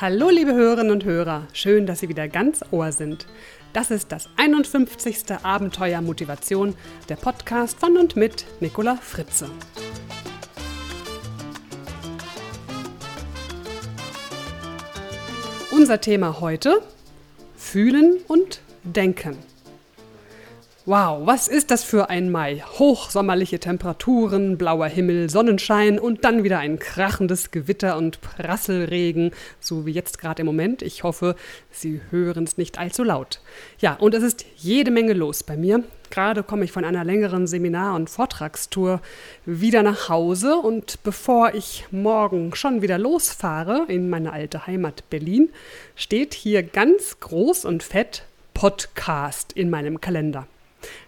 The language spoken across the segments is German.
Hallo liebe Hörerinnen und Hörer, schön, dass Sie wieder ganz Ohr sind. Das ist das 51. Abenteuer Motivation, der Podcast von und mit Nicola Fritze. Unser Thema heute: Fühlen und Denken. Wow, was ist das für ein Mai? Hochsommerliche Temperaturen, blauer Himmel, Sonnenschein und dann wieder ein krachendes Gewitter und Prasselregen, so wie jetzt gerade im Moment. Ich hoffe, Sie hören es nicht allzu laut. Ja, und es ist jede Menge los bei mir. Gerade komme ich von einer längeren Seminar- und Vortragstour wieder nach Hause und bevor ich morgen schon wieder losfahre in meine alte Heimat Berlin, steht hier ganz groß und fett Podcast in meinem Kalender.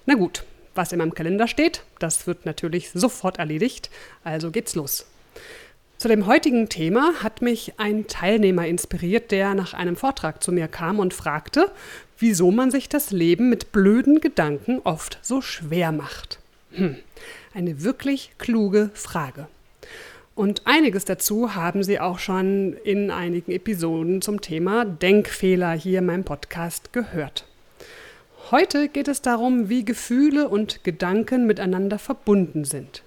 Na gut, was in meinem Kalender steht, das wird natürlich sofort erledigt, also geht's los. Zu dem heutigen Thema hat mich ein Teilnehmer inspiriert, der nach einem Vortrag zu mir kam und fragte, wieso man sich das Leben mit blöden Gedanken oft so schwer macht. Hm, eine wirklich kluge Frage. Und einiges dazu haben Sie auch schon in einigen Episoden zum Thema Denkfehler hier in meinem Podcast gehört. Heute geht es darum, wie Gefühle und Gedanken miteinander verbunden sind.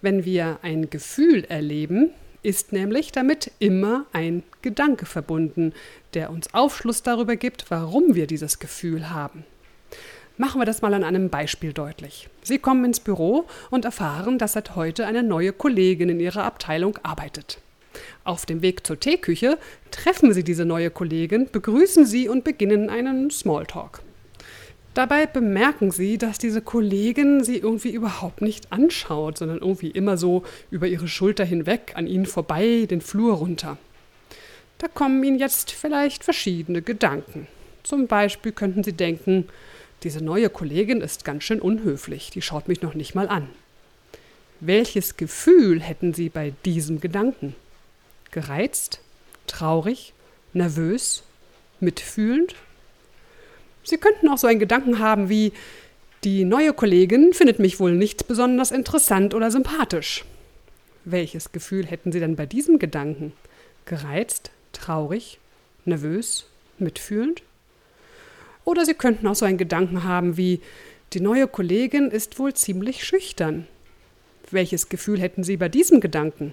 Wenn wir ein Gefühl erleben, ist nämlich damit immer ein Gedanke verbunden, der uns Aufschluss darüber gibt, warum wir dieses Gefühl haben. Machen wir das mal an einem Beispiel deutlich. Sie kommen ins Büro und erfahren, dass seit heute eine neue Kollegin in Ihrer Abteilung arbeitet. Auf dem Weg zur Teeküche treffen Sie diese neue Kollegin, begrüßen sie und beginnen einen Smalltalk. Dabei bemerken sie, dass diese Kollegin sie irgendwie überhaupt nicht anschaut, sondern irgendwie immer so über ihre Schulter hinweg, an ihnen vorbei, den Flur runter. Da kommen ihnen jetzt vielleicht verschiedene Gedanken. Zum Beispiel könnten sie denken, diese neue Kollegin ist ganz schön unhöflich, die schaut mich noch nicht mal an. Welches Gefühl hätten sie bei diesem Gedanken? Gereizt? Traurig? Nervös? Mitfühlend? Sie könnten auch so einen Gedanken haben wie, die neue Kollegin findet mich wohl nicht besonders interessant oder sympathisch. Welches Gefühl hätten Sie denn bei diesem Gedanken? Gereizt, traurig, nervös, mitfühlend? Oder Sie könnten auch so einen Gedanken haben wie, die neue Kollegin ist wohl ziemlich schüchtern. Welches Gefühl hätten Sie bei diesem Gedanken?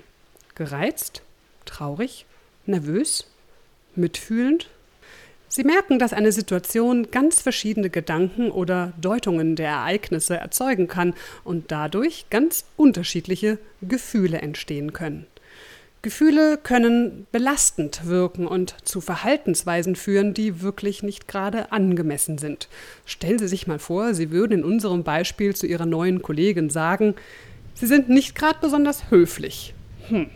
Gereizt, traurig, nervös, mitfühlend Sie merken, dass eine Situation ganz verschiedene Gedanken oder Deutungen der Ereignisse erzeugen kann und dadurch ganz unterschiedliche Gefühle entstehen können. Gefühle können belastend wirken und zu Verhaltensweisen führen, die wirklich nicht gerade angemessen sind. Stellen Sie sich mal vor, Sie würden in unserem Beispiel zu Ihrer neuen Kollegin sagen, Sie sind nicht gerade besonders höflich. Hm,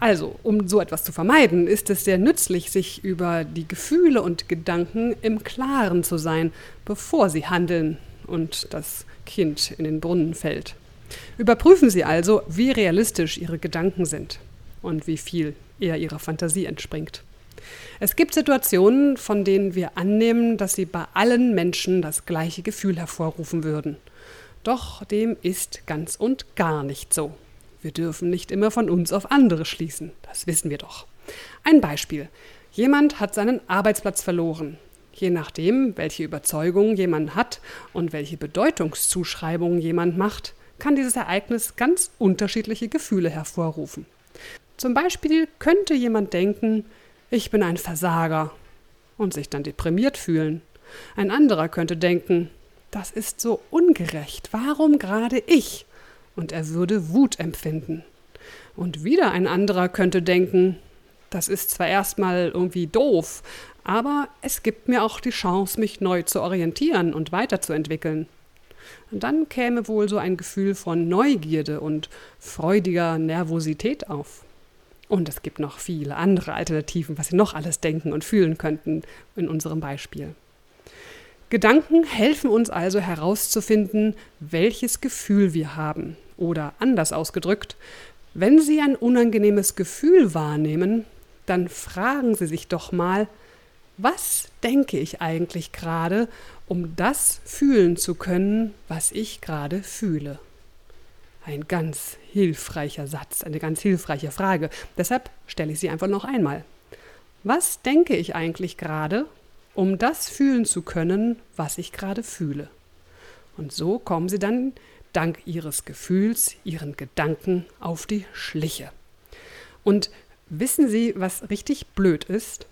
also, um so etwas zu vermeiden, ist es sehr nützlich, sich über die Gefühle und Gedanken im Klaren zu sein, bevor Sie handeln und das Kind in den Brunnen fällt. Überprüfen Sie also, wie realistisch Ihre Gedanken sind und wie viel eher Ihrer Fantasie entspringt. Es gibt Situationen, von denen wir annehmen, dass sie bei allen Menschen das gleiche Gefühl hervorrufen würden. Doch dem ist ganz und gar nicht so. Wir dürfen nicht immer von uns auf andere schließen. Das wissen wir doch. Ein Beispiel. Jemand hat seinen Arbeitsplatz verloren. Je nachdem, welche Überzeugungen jemand hat und welche Bedeutungszuschreibungen jemand macht, kann dieses Ereignis ganz unterschiedliche Gefühle hervorrufen. Zum Beispiel könnte jemand denken, ich bin ein Versager und sich dann deprimiert fühlen. Ein anderer könnte denken, das ist so ungerecht, warum gerade ich? Und er würde Wut empfinden. Und wieder ein anderer könnte denken, das ist zwar erstmal irgendwie doof, aber es gibt mir auch die Chance, mich neu zu orientieren und weiterzuentwickeln. Und dann käme wohl so ein Gefühl von Neugierde und freudiger Nervosität auf. Und es gibt noch viele andere Alternativen, was Sie noch alles denken und fühlen könnten in unserem Beispiel. Gedanken helfen uns also herauszufinden, welches Gefühl wir haben. Oder anders ausgedrückt, wenn Sie ein unangenehmes Gefühl wahrnehmen, dann fragen Sie sich doch mal, was denke ich eigentlich gerade, um das fühlen zu können, was ich gerade fühle? Ein ganz hilfreicher Satz, eine ganz hilfreiche Frage. Deshalb stelle ich sie einfach noch einmal. Was denke ich eigentlich gerade, um das fühlen zu können, was ich gerade fühle? Und so kommen Sie dann dank Ihres Gefühls, Ihren Gedanken auf die Schliche. Und wissen Sie, was richtig blöd ist?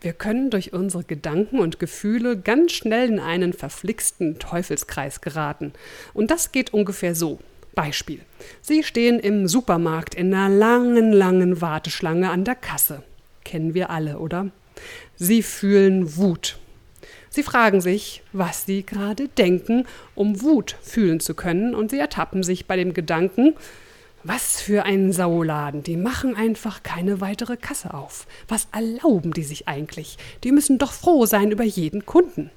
Wir können durch unsere Gedanken und Gefühle ganz schnell in einen verflixten Teufelskreis geraten. Und das geht ungefähr so. Beispiel. Sie stehen im Supermarkt in einer langen, langen Warteschlange an der Kasse. Kennen wir alle, oder? Sie fühlen Wut. Sie fragen sich, was sie gerade denken, um Wut fühlen zu können, und sie ertappen sich bei dem Gedanken, was für ein Sauladen. Die machen einfach keine weitere Kasse auf. Was erlauben die sich eigentlich? Die müssen doch froh sein über jeden Kunden.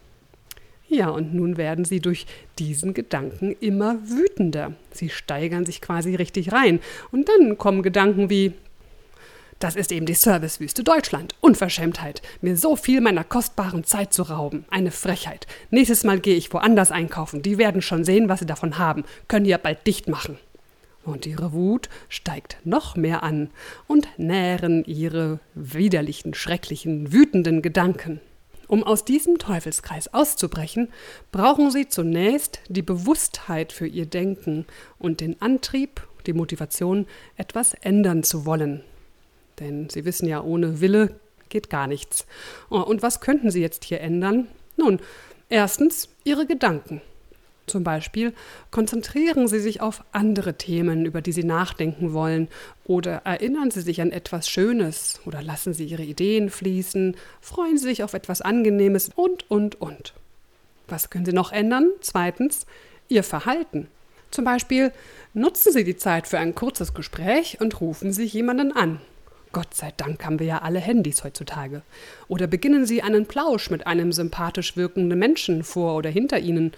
Ja, und nun werden sie durch diesen Gedanken immer wütender. Sie steigern sich quasi richtig rein. Und dann kommen Gedanken wie, das ist eben die Servicewüste Deutschland. Unverschämtheit. Mir so viel meiner kostbaren Zeit zu rauben. Eine Frechheit. Nächstes Mal gehe ich woanders einkaufen. Die werden schon sehen, was sie davon haben. Können ja bald dicht machen. Und ihre Wut steigt noch mehr an und nähren ihre widerlichen, schrecklichen, wütenden Gedanken. Um aus diesem Teufelskreis auszubrechen, brauchen sie zunächst die Bewusstheit für ihr Denken und den Antrieb, die Motivation, etwas ändern zu wollen. Denn sie wissen ja, ohne Wille geht gar nichts. Oh, und was könnten sie jetzt hier ändern? Nun, erstens ihre Gedanken. Zum Beispiel konzentrieren Sie sich auf andere Themen, über die Sie nachdenken wollen, oder erinnern Sie sich an etwas Schönes, oder lassen Sie Ihre Ideen fließen, freuen Sie sich auf etwas Angenehmes und, und, und. Was können Sie noch ändern? Zweitens, Ihr Verhalten. Zum Beispiel nutzen Sie die Zeit für ein kurzes Gespräch und rufen Sie jemanden an. Gott sei Dank haben wir ja alle Handys heutzutage. Oder beginnen Sie einen Plausch mit einem sympathisch wirkenden Menschen vor oder hinter Ihnen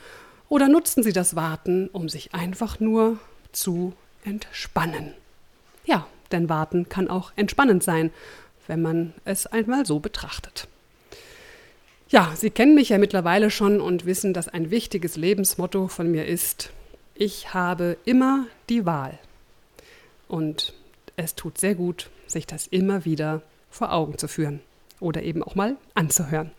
oder nutzen Sie das Warten, um sich einfach nur zu entspannen? Ja, denn Warten kann auch entspannend sein, wenn man es einmal so betrachtet. Ja, Sie kennen mich ja mittlerweile schon und wissen, dass ein wichtiges Lebensmotto von mir ist, ich habe immer die Wahl. Und es tut sehr gut, sich das immer wieder vor Augen zu führen oder eben auch mal anzuhören.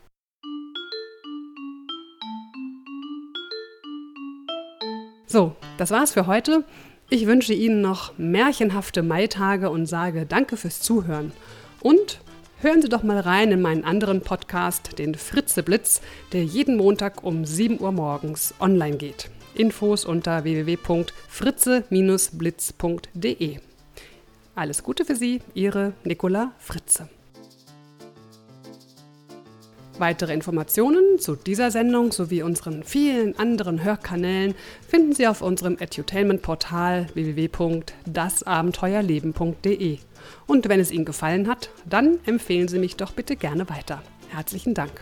So, das war's für heute. Ich wünsche Ihnen noch märchenhafte Maitage und sage Danke fürs Zuhören. Und hören Sie doch mal rein in meinen anderen Podcast, den Fritze Blitz, der jeden Montag um 7 Uhr morgens online geht. Infos unter www.fritze-blitz.de. Alles Gute für Sie, Ihre Nicola Fritze. Weitere Informationen zu dieser Sendung sowie unseren vielen anderen Hörkanälen finden Sie auf unserem Edutainment-Portal www.dasabenteuerleben.de. Und wenn es Ihnen gefallen hat, dann empfehlen Sie mich doch bitte gerne weiter. Herzlichen Dank.